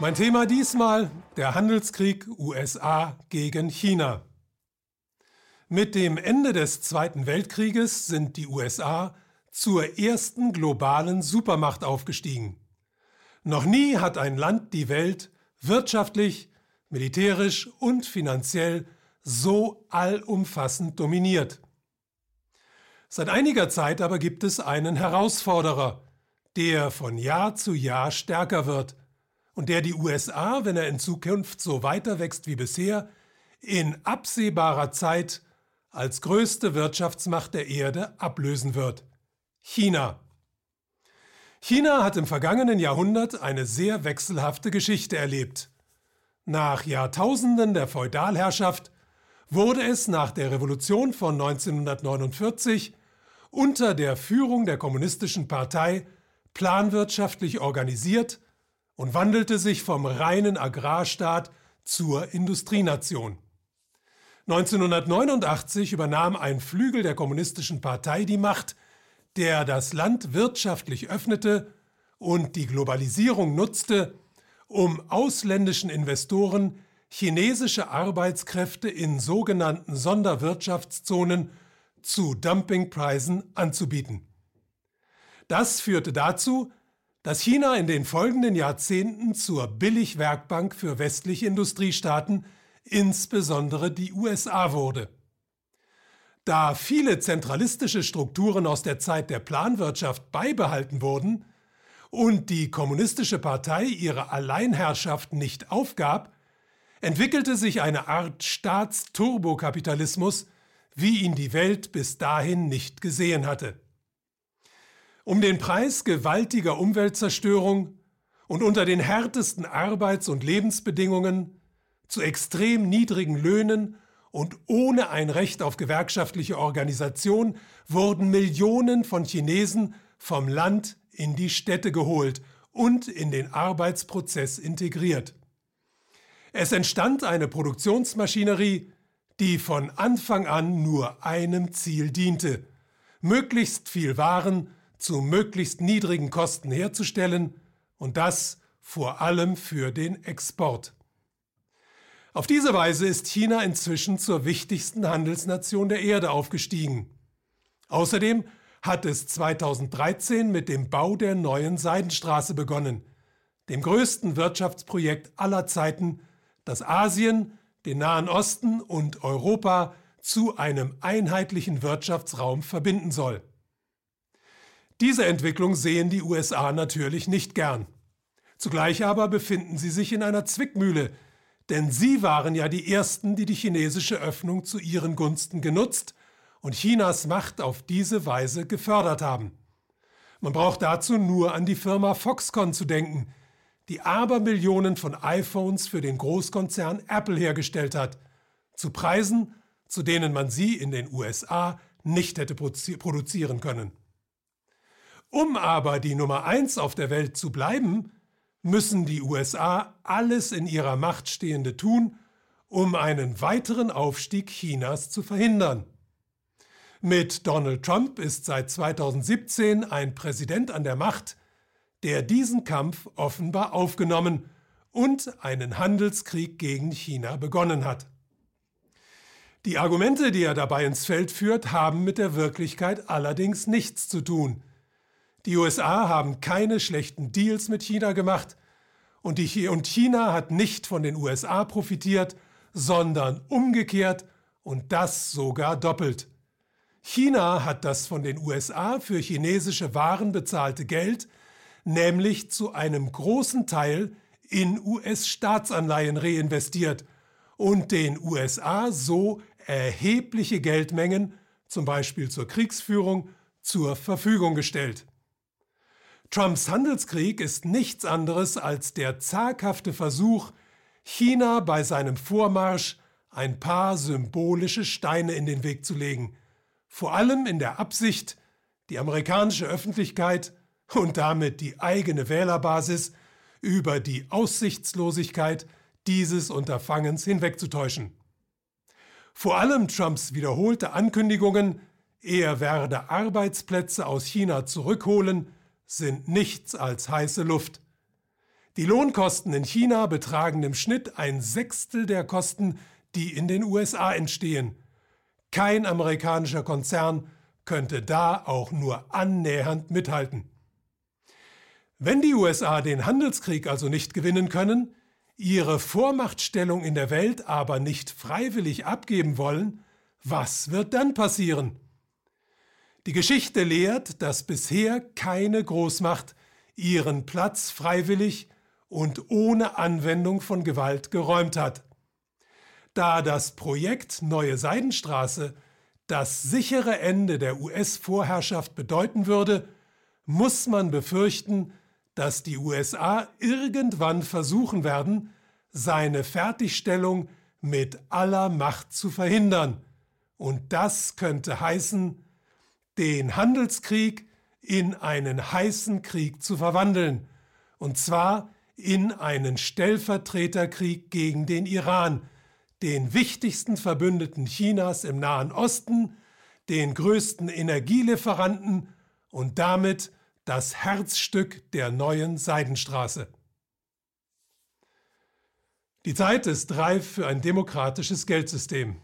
Mein Thema diesmal der Handelskrieg USA gegen China. Mit dem Ende des Zweiten Weltkrieges sind die USA zur ersten globalen Supermacht aufgestiegen. Noch nie hat ein Land die Welt wirtschaftlich, militärisch und finanziell so allumfassend dominiert. Seit einiger Zeit aber gibt es einen Herausforderer, der von Jahr zu Jahr stärker wird und der die USA, wenn er in Zukunft so weiter wächst wie bisher, in absehbarer Zeit als größte Wirtschaftsmacht der Erde ablösen wird. China. China hat im vergangenen Jahrhundert eine sehr wechselhafte Geschichte erlebt. Nach Jahrtausenden der Feudalherrschaft wurde es nach der Revolution von 1949 unter der Führung der Kommunistischen Partei planwirtschaftlich organisiert und wandelte sich vom reinen Agrarstaat zur Industrienation. 1989 übernahm ein Flügel der Kommunistischen Partei die Macht, der das Land wirtschaftlich öffnete und die Globalisierung nutzte, um ausländischen Investoren chinesische Arbeitskräfte in sogenannten Sonderwirtschaftszonen zu Dumpingpreisen anzubieten. Das führte dazu, dass China in den folgenden Jahrzehnten zur Billigwerkbank für westliche Industriestaaten, insbesondere die USA, wurde. Da viele zentralistische Strukturen aus der Zeit der Planwirtschaft beibehalten wurden und die Kommunistische Partei ihre Alleinherrschaft nicht aufgab, entwickelte sich eine Art Staatsturbokapitalismus, wie ihn die Welt bis dahin nicht gesehen hatte. Um den Preis gewaltiger Umweltzerstörung und unter den härtesten Arbeits- und Lebensbedingungen, zu extrem niedrigen Löhnen und ohne ein Recht auf gewerkschaftliche Organisation wurden Millionen von Chinesen vom Land in die Städte geholt und in den Arbeitsprozess integriert. Es entstand eine Produktionsmaschinerie, die von Anfang an nur einem Ziel diente, möglichst viel Waren zu möglichst niedrigen Kosten herzustellen und das vor allem für den Export. Auf diese Weise ist China inzwischen zur wichtigsten Handelsnation der Erde aufgestiegen. Außerdem hat es 2013 mit dem Bau der neuen Seidenstraße begonnen, dem größten Wirtschaftsprojekt aller Zeiten, das Asien, den Nahen Osten und Europa zu einem einheitlichen Wirtschaftsraum verbinden soll. Diese Entwicklung sehen die USA natürlich nicht gern. Zugleich aber befinden sie sich in einer Zwickmühle, denn sie waren ja die Ersten, die die chinesische Öffnung zu ihren Gunsten genutzt und Chinas Macht auf diese Weise gefördert haben. Man braucht dazu nur an die Firma Foxconn zu denken, die Abermillionen von iPhones für den Großkonzern Apple hergestellt hat, zu Preisen, zu denen man sie in den USA nicht hätte produzieren können. Um aber die Nummer eins auf der Welt zu bleiben, müssen die USA alles in ihrer Macht Stehende tun, um einen weiteren Aufstieg Chinas zu verhindern. Mit Donald Trump ist seit 2017 ein Präsident an der Macht, der diesen Kampf offenbar aufgenommen und einen Handelskrieg gegen China begonnen hat. Die Argumente, die er dabei ins Feld führt, haben mit der Wirklichkeit allerdings nichts zu tun. Die USA haben keine schlechten Deals mit China gemacht und, die, und China hat nicht von den USA profitiert, sondern umgekehrt und das sogar doppelt. China hat das von den USA für chinesische Waren bezahlte Geld nämlich zu einem großen Teil in US-Staatsanleihen reinvestiert und den USA so erhebliche Geldmengen, zum Beispiel zur Kriegsführung, zur Verfügung gestellt. Trumps Handelskrieg ist nichts anderes als der zaghafte Versuch, China bei seinem Vormarsch ein paar symbolische Steine in den Weg zu legen, vor allem in der Absicht, die amerikanische Öffentlichkeit und damit die eigene Wählerbasis über die Aussichtslosigkeit dieses Unterfangens hinwegzutäuschen. Vor allem Trumps wiederholte Ankündigungen, er werde Arbeitsplätze aus China zurückholen, sind nichts als heiße Luft. Die Lohnkosten in China betragen im Schnitt ein Sechstel der Kosten, die in den USA entstehen. Kein amerikanischer Konzern könnte da auch nur annähernd mithalten. Wenn die USA den Handelskrieg also nicht gewinnen können, ihre Vormachtstellung in der Welt aber nicht freiwillig abgeben wollen, was wird dann passieren? Die Geschichte lehrt, dass bisher keine Großmacht ihren Platz freiwillig und ohne Anwendung von Gewalt geräumt hat. Da das Projekt Neue Seidenstraße das sichere Ende der US-Vorherrschaft bedeuten würde, muss man befürchten, dass die USA irgendwann versuchen werden, seine Fertigstellung mit aller Macht zu verhindern. Und das könnte heißen, den Handelskrieg in einen heißen Krieg zu verwandeln, und zwar in einen Stellvertreterkrieg gegen den Iran, den wichtigsten Verbündeten Chinas im Nahen Osten, den größten Energielieferanten und damit das Herzstück der neuen Seidenstraße. Die Zeit ist reif für ein demokratisches Geldsystem.